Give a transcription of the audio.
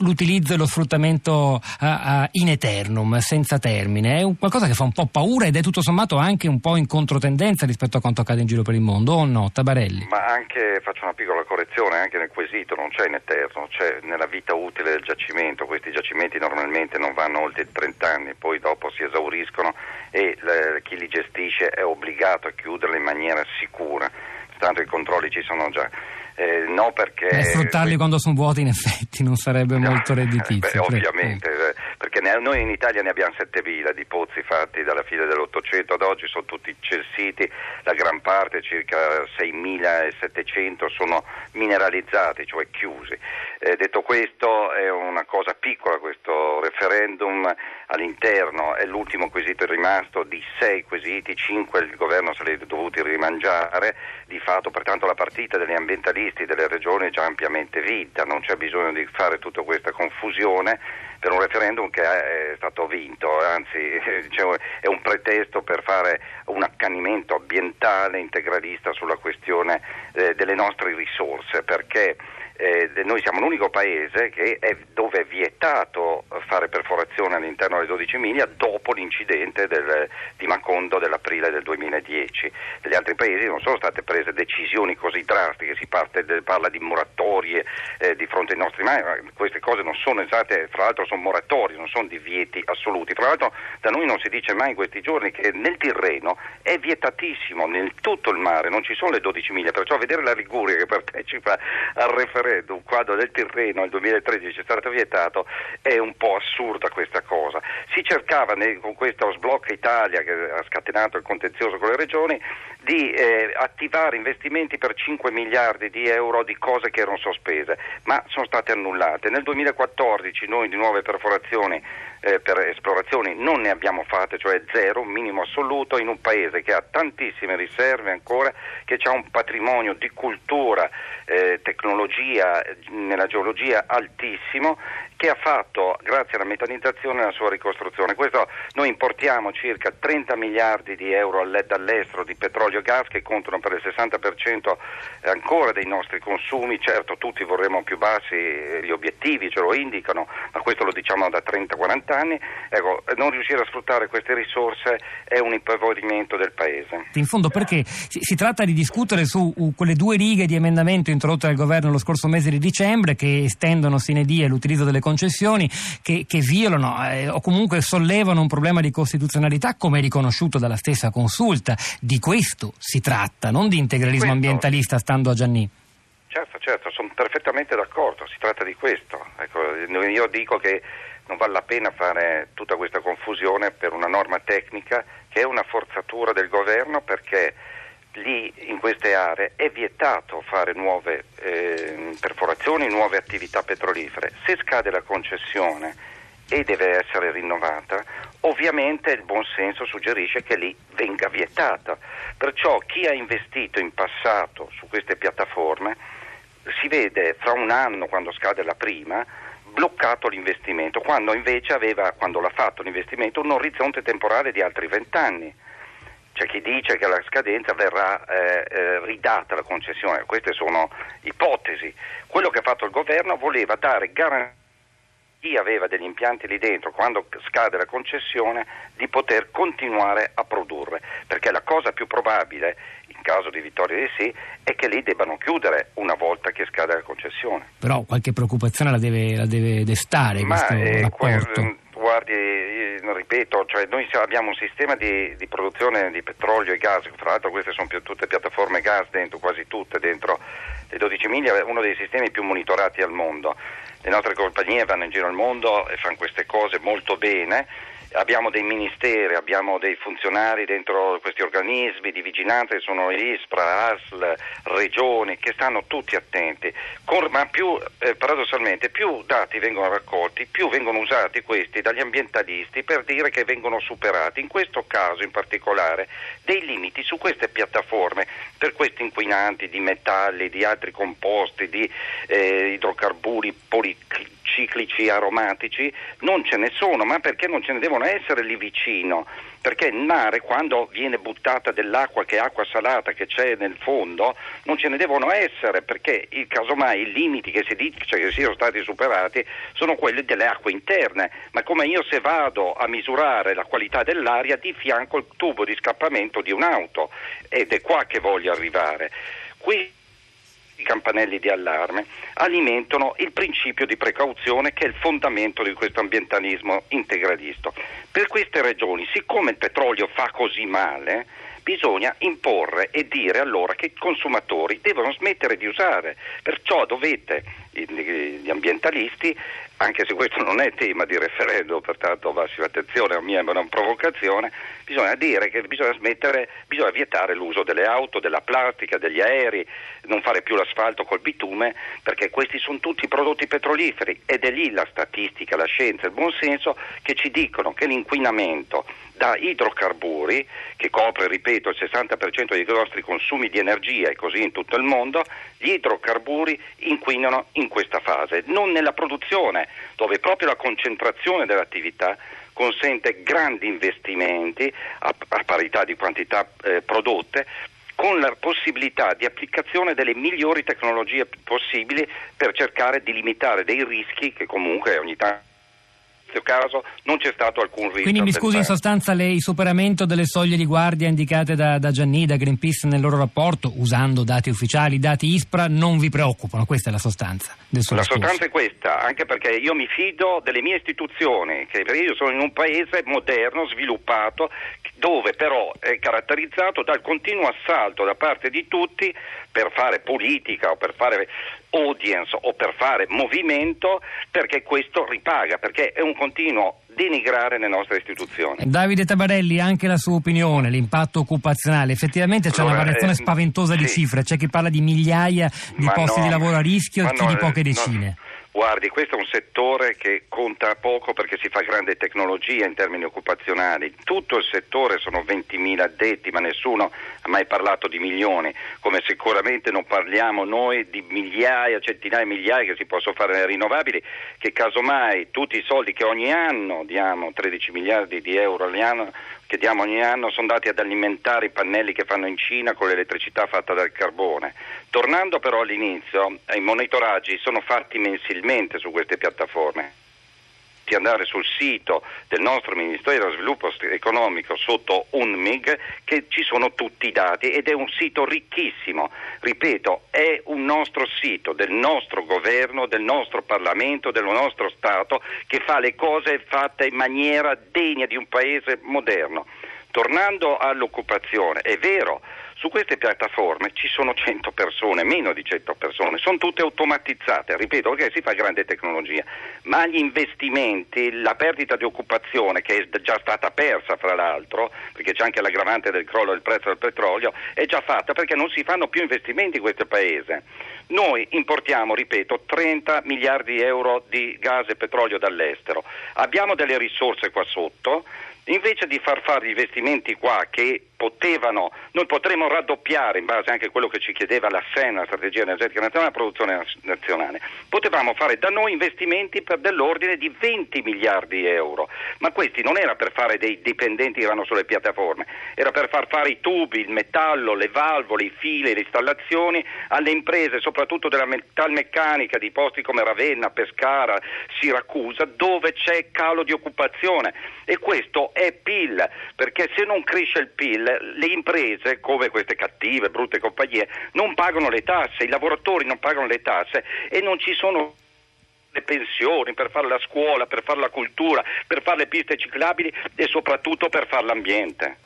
l'utilizzo e lo sfruttamento uh, uh, in eternum, senza termine, è un, qualcosa che fa un po' paura ed è tutto sommato anche un po' in controtendenza rispetto a quanto accade in giro per il mondo, o no, Tabarelli? Ma anche, faccio una piccola correzione, anche nel quesito non c'è in eterno, c'è nella vita utile del giacimento, questi giacimenti normalmente non vanno oltre i 30 anni, poi dopo si esauriscono e le, chi li gestisce è obbligato a chiuderli in maniera sicura, tanto i controlli ci sono già. Eh, no perché... Eh, sfruttarli que... quando sono vuoti in effetti non sarebbe molto redditizio. Beh, ovviamente, eh, perché ne, noi in Italia ne abbiamo 7.000 di pozzi fatti dalla fine dell'Ottocento ad oggi, sono tutti celsiti, la gran parte, circa 6.700, sono mineralizzati, cioè chiusi. Eh, detto questo, è una cosa piccola questo referendum all'interno, è l'ultimo quesito rimasto di sei quesiti, cinque il governo se li è dovuti rimangiare, di fatto pertanto la partita degli ambientalisti delle regioni è già ampiamente vinta, non c'è bisogno di fare tutta questa confusione per un referendum che è stato vinto, anzi diciamo, è un pretesto per fare un accanimento ambientale integralista sulla questione eh, delle nostre risorse, perché eh, noi siamo l'unico paese è, dove è vietato fare perforazione all'interno delle 12 miglia dopo l'incidente del, di Macondo dell'aprile del 2010. Negli altri paesi non sono state prese decisioni così drastiche, si parte, parla di moratorie eh, di fronte ai nostri mari, ma queste cose non sono esatte, fra l'altro sono moratorie, non sono divieti assoluti. Fra l'altro da noi non si dice mai in questi giorni che nel Tirreno è vietatissimo, nel tutto il mare, non ci sono le 12 miglia, perciò vedere la Liguria che partecipa al referendum referendum quando del Tirreno nel 2013 è stato vietato è un po' assurda questa cosa. Si cercava nel, con questo sblocca Italia che ha scatenato il contenzioso con le regioni di eh, attivare investimenti per 5 miliardi di euro di cose che erano sospese, ma sono state annullate. Nel 2014 noi di nuove perforazioni eh, per esplorazioni non ne abbiamo fatte, cioè zero, minimo assoluto, in un paese che ha tantissime riserve ancora, che ha un patrimonio di cultura, eh, tecnologia, nella geologia altissimo che ha fatto, grazie alla metanizzazione, la sua ricostruzione. Questo, noi importiamo circa 30 miliardi di euro dall'estero di petrolio e gas che contano per il 60% ancora dei nostri consumi, certo tutti vorremmo più bassi, eh, gli obiettivi ce lo indicano, ma questo lo diciamo da 30-40 anni, ecco, non riuscire a sfruttare queste risorse è un impoverimento del Paese. In fondo perché si, si tratta di discutere su uh, quelle due righe di emendamento introdotte dal governo lo scorso mese di dicembre che estendono sine die l'utilizzo delle concessioni che, che violano eh, o comunque sollevano un problema di costituzionalità come riconosciuto dalla stessa consulta. Di questo si tratta, non di integralismo ambientalista stando a Gianni. Certo, certo, sono perfettamente d'accordo, si tratta di questo. Ecco, io dico che non vale la pena fare tutta questa confusione per una norma tecnica che è una forzatura del governo perché lì in queste aree è vietato fare nuove eh, perforazioni, nuove attività petrolifere. Se scade la concessione e deve essere rinnovata, ovviamente il buon senso suggerisce che lì venga vietata. Perciò chi ha investito in passato su queste piattaforme si vede fra un anno, quando scade la prima, bloccato l'investimento, quando invece aveva, quando l'ha fatto l'investimento, un orizzonte temporale di altri vent'anni. C'è chi dice che alla scadenza verrà eh, eh, ridata la concessione, queste sono ipotesi. Quello che ha fatto il governo voleva dare garanzia chi aveva degli impianti lì dentro, quando scade la concessione, di poter continuare a produrre, perché la cosa più probabile, in caso di vittoria di sì, è che lì debbano chiudere una volta che scade la concessione. Però qualche preoccupazione la deve, la deve destare Ma, questo eh, rapporto. Que- guardi, ripeto, cioè noi abbiamo un sistema di, di, produzione di petrolio e gas, fra l'altro queste sono più, tutte piattaforme gas dentro, quasi tutte dentro le 12 miglia, uno dei sistemi più monitorati al mondo. Le nostre compagnie vanno in giro al mondo e fanno queste cose molto bene abbiamo dei ministeri, abbiamo dei funzionari dentro questi organismi di vigilanza che sono ISPRA, ASL, regioni, che stanno tutti attenti, ma più eh, paradossalmente più dati vengono raccolti, più vengono usati questi dagli ambientalisti per dire che vengono superati, in questo caso in particolare, dei limiti su queste piattaforme per questi inquinanti di metalli, di altri composti, di eh, idrocarburi policiclici aromatici, non ce ne sono, ma perché non ce ne devono devono essere lì vicino, perché il mare quando viene buttata dell'acqua che è acqua salata che c'è nel fondo non ce ne devono essere perché casomai i limiti che si dice che siano stati superati sono quelli delle acque interne, ma come io se vado a misurare la qualità dell'aria di fianco il tubo di scappamento di un'auto ed è qua che voglio arrivare. Qui i campanelli di allarme alimentano il principio di precauzione che è il fondamento di questo ambientalismo integralista. Per queste ragioni, siccome il petrolio fa così male, bisogna imporre e dire allora che i consumatori devono smettere di usare. Perciò dovete, gli ambientalisti, anche se questo non è tema di referendum, pertanto massima attenzione, a mia è una provocazione, bisogna dire che bisogna smettere, bisogna vietare l'uso delle auto, della plastica, degli aerei, non fare più l'asfalto col bitume, perché questi sono tutti prodotti petroliferi ed è lì la statistica, la scienza, il buonsenso che ci dicono che l'inquinamento da idrocarburi, che copre, ripeto, il 60% dei nostri consumi di energia e così in tutto il mondo, gli idrocarburi inquinano in questa fase, non nella produzione, dove proprio la concentrazione dell'attività consente grandi investimenti a, a parità di quantità eh, prodotte con la possibilità di applicazione delle migliori tecnologie possibili per cercare di limitare dei rischi che comunque ogni tanto questo caso non c'è stato alcun rischio. Quindi mi scusi in sostanza lei il superamento delle soglie di guardia indicate da, da Gianni, da Greenpeace nel loro rapporto, usando dati ufficiali, dati ISPRA, non vi preoccupano, questa è la sostanza del suo La discorso. sostanza è questa, anche perché io mi fido delle mie istituzioni, che io sono in un paese moderno, sviluppato, dove però è caratterizzato dal continuo assalto da parte di tutti per fare politica o per fare audience o per fare movimento perché questo ripaga, perché è un continuo denigrare le nostre istituzioni. Davide Tabarelli, anche la sua opinione, l'impatto occupazionale, effettivamente c'è allora, una variazione eh, spaventosa sì. di cifre, c'è chi parla di migliaia di ma posti no, di lavoro a rischio e chi no, di poche decine. No. Guardi, questo è un settore che conta poco perché si fa grande tecnologia in termini occupazionali. Tutto il settore sono 20.000 addetti, ma nessuno ha mai parlato di milioni, come sicuramente non parliamo noi di migliaia, centinaia e migliaia che si possono fare nelle rinnovabili, che casomai tutti i soldi che ogni anno diamo, 13 miliardi di euro all'anno, che diamo ogni anno sono dati ad alimentare i pannelli che fanno in Cina con l'elettricità fatta dal carbone. Tornando però all'inizio, i monitoraggi sono fatti mensilmente su queste piattaforme di andare sul sito del nostro Ministero dello Sviluppo Economico sotto UNMIG che ci sono tutti i dati ed è un sito ricchissimo. Ripeto, è un nostro sito del nostro governo, del nostro Parlamento, del nostro Stato che fa le cose fatte in maniera degna di un paese moderno. Tornando all'occupazione, è vero, su queste piattaforme ci sono 100 persone, meno di 100 persone, sono tutte automatizzate, ripeto perché si fa grande tecnologia, ma gli investimenti, la perdita di occupazione che è già stata persa fra l'altro, perché c'è anche l'aggravante del crollo del prezzo del petrolio, è già fatta perché non si fanno più investimenti in questo paese. Noi importiamo, ripeto, 30 miliardi di euro di gas e petrolio dall'estero, abbiamo delle risorse qua sotto, invece di far fare investimenti qua che potevano, noi potremmo raddoppiare in base anche a quello che ci chiedeva la SEN, la strategia energetica nazionale, la produzione nazionale, potevamo fare da noi investimenti per dell'ordine di 20 miliardi di euro, ma questi non era per fare dei dipendenti che vanno sulle piattaforme, era per far fare i tubi, il metallo, le valvole, i fili, le installazioni alle imprese, soprattutto della metalmeccanica di posti come Ravenna, Pescara, Siracusa, dove c'è calo di occupazione. E questo è PIL, perché se non cresce il PIL le imprese, come queste cattive, brutte compagnie, non pagano le tasse, i lavoratori non pagano le tasse e non ci sono le pensioni, per fare la scuola, per fare la cultura, per fare le piste ciclabili e soprattutto per fare l'ambiente.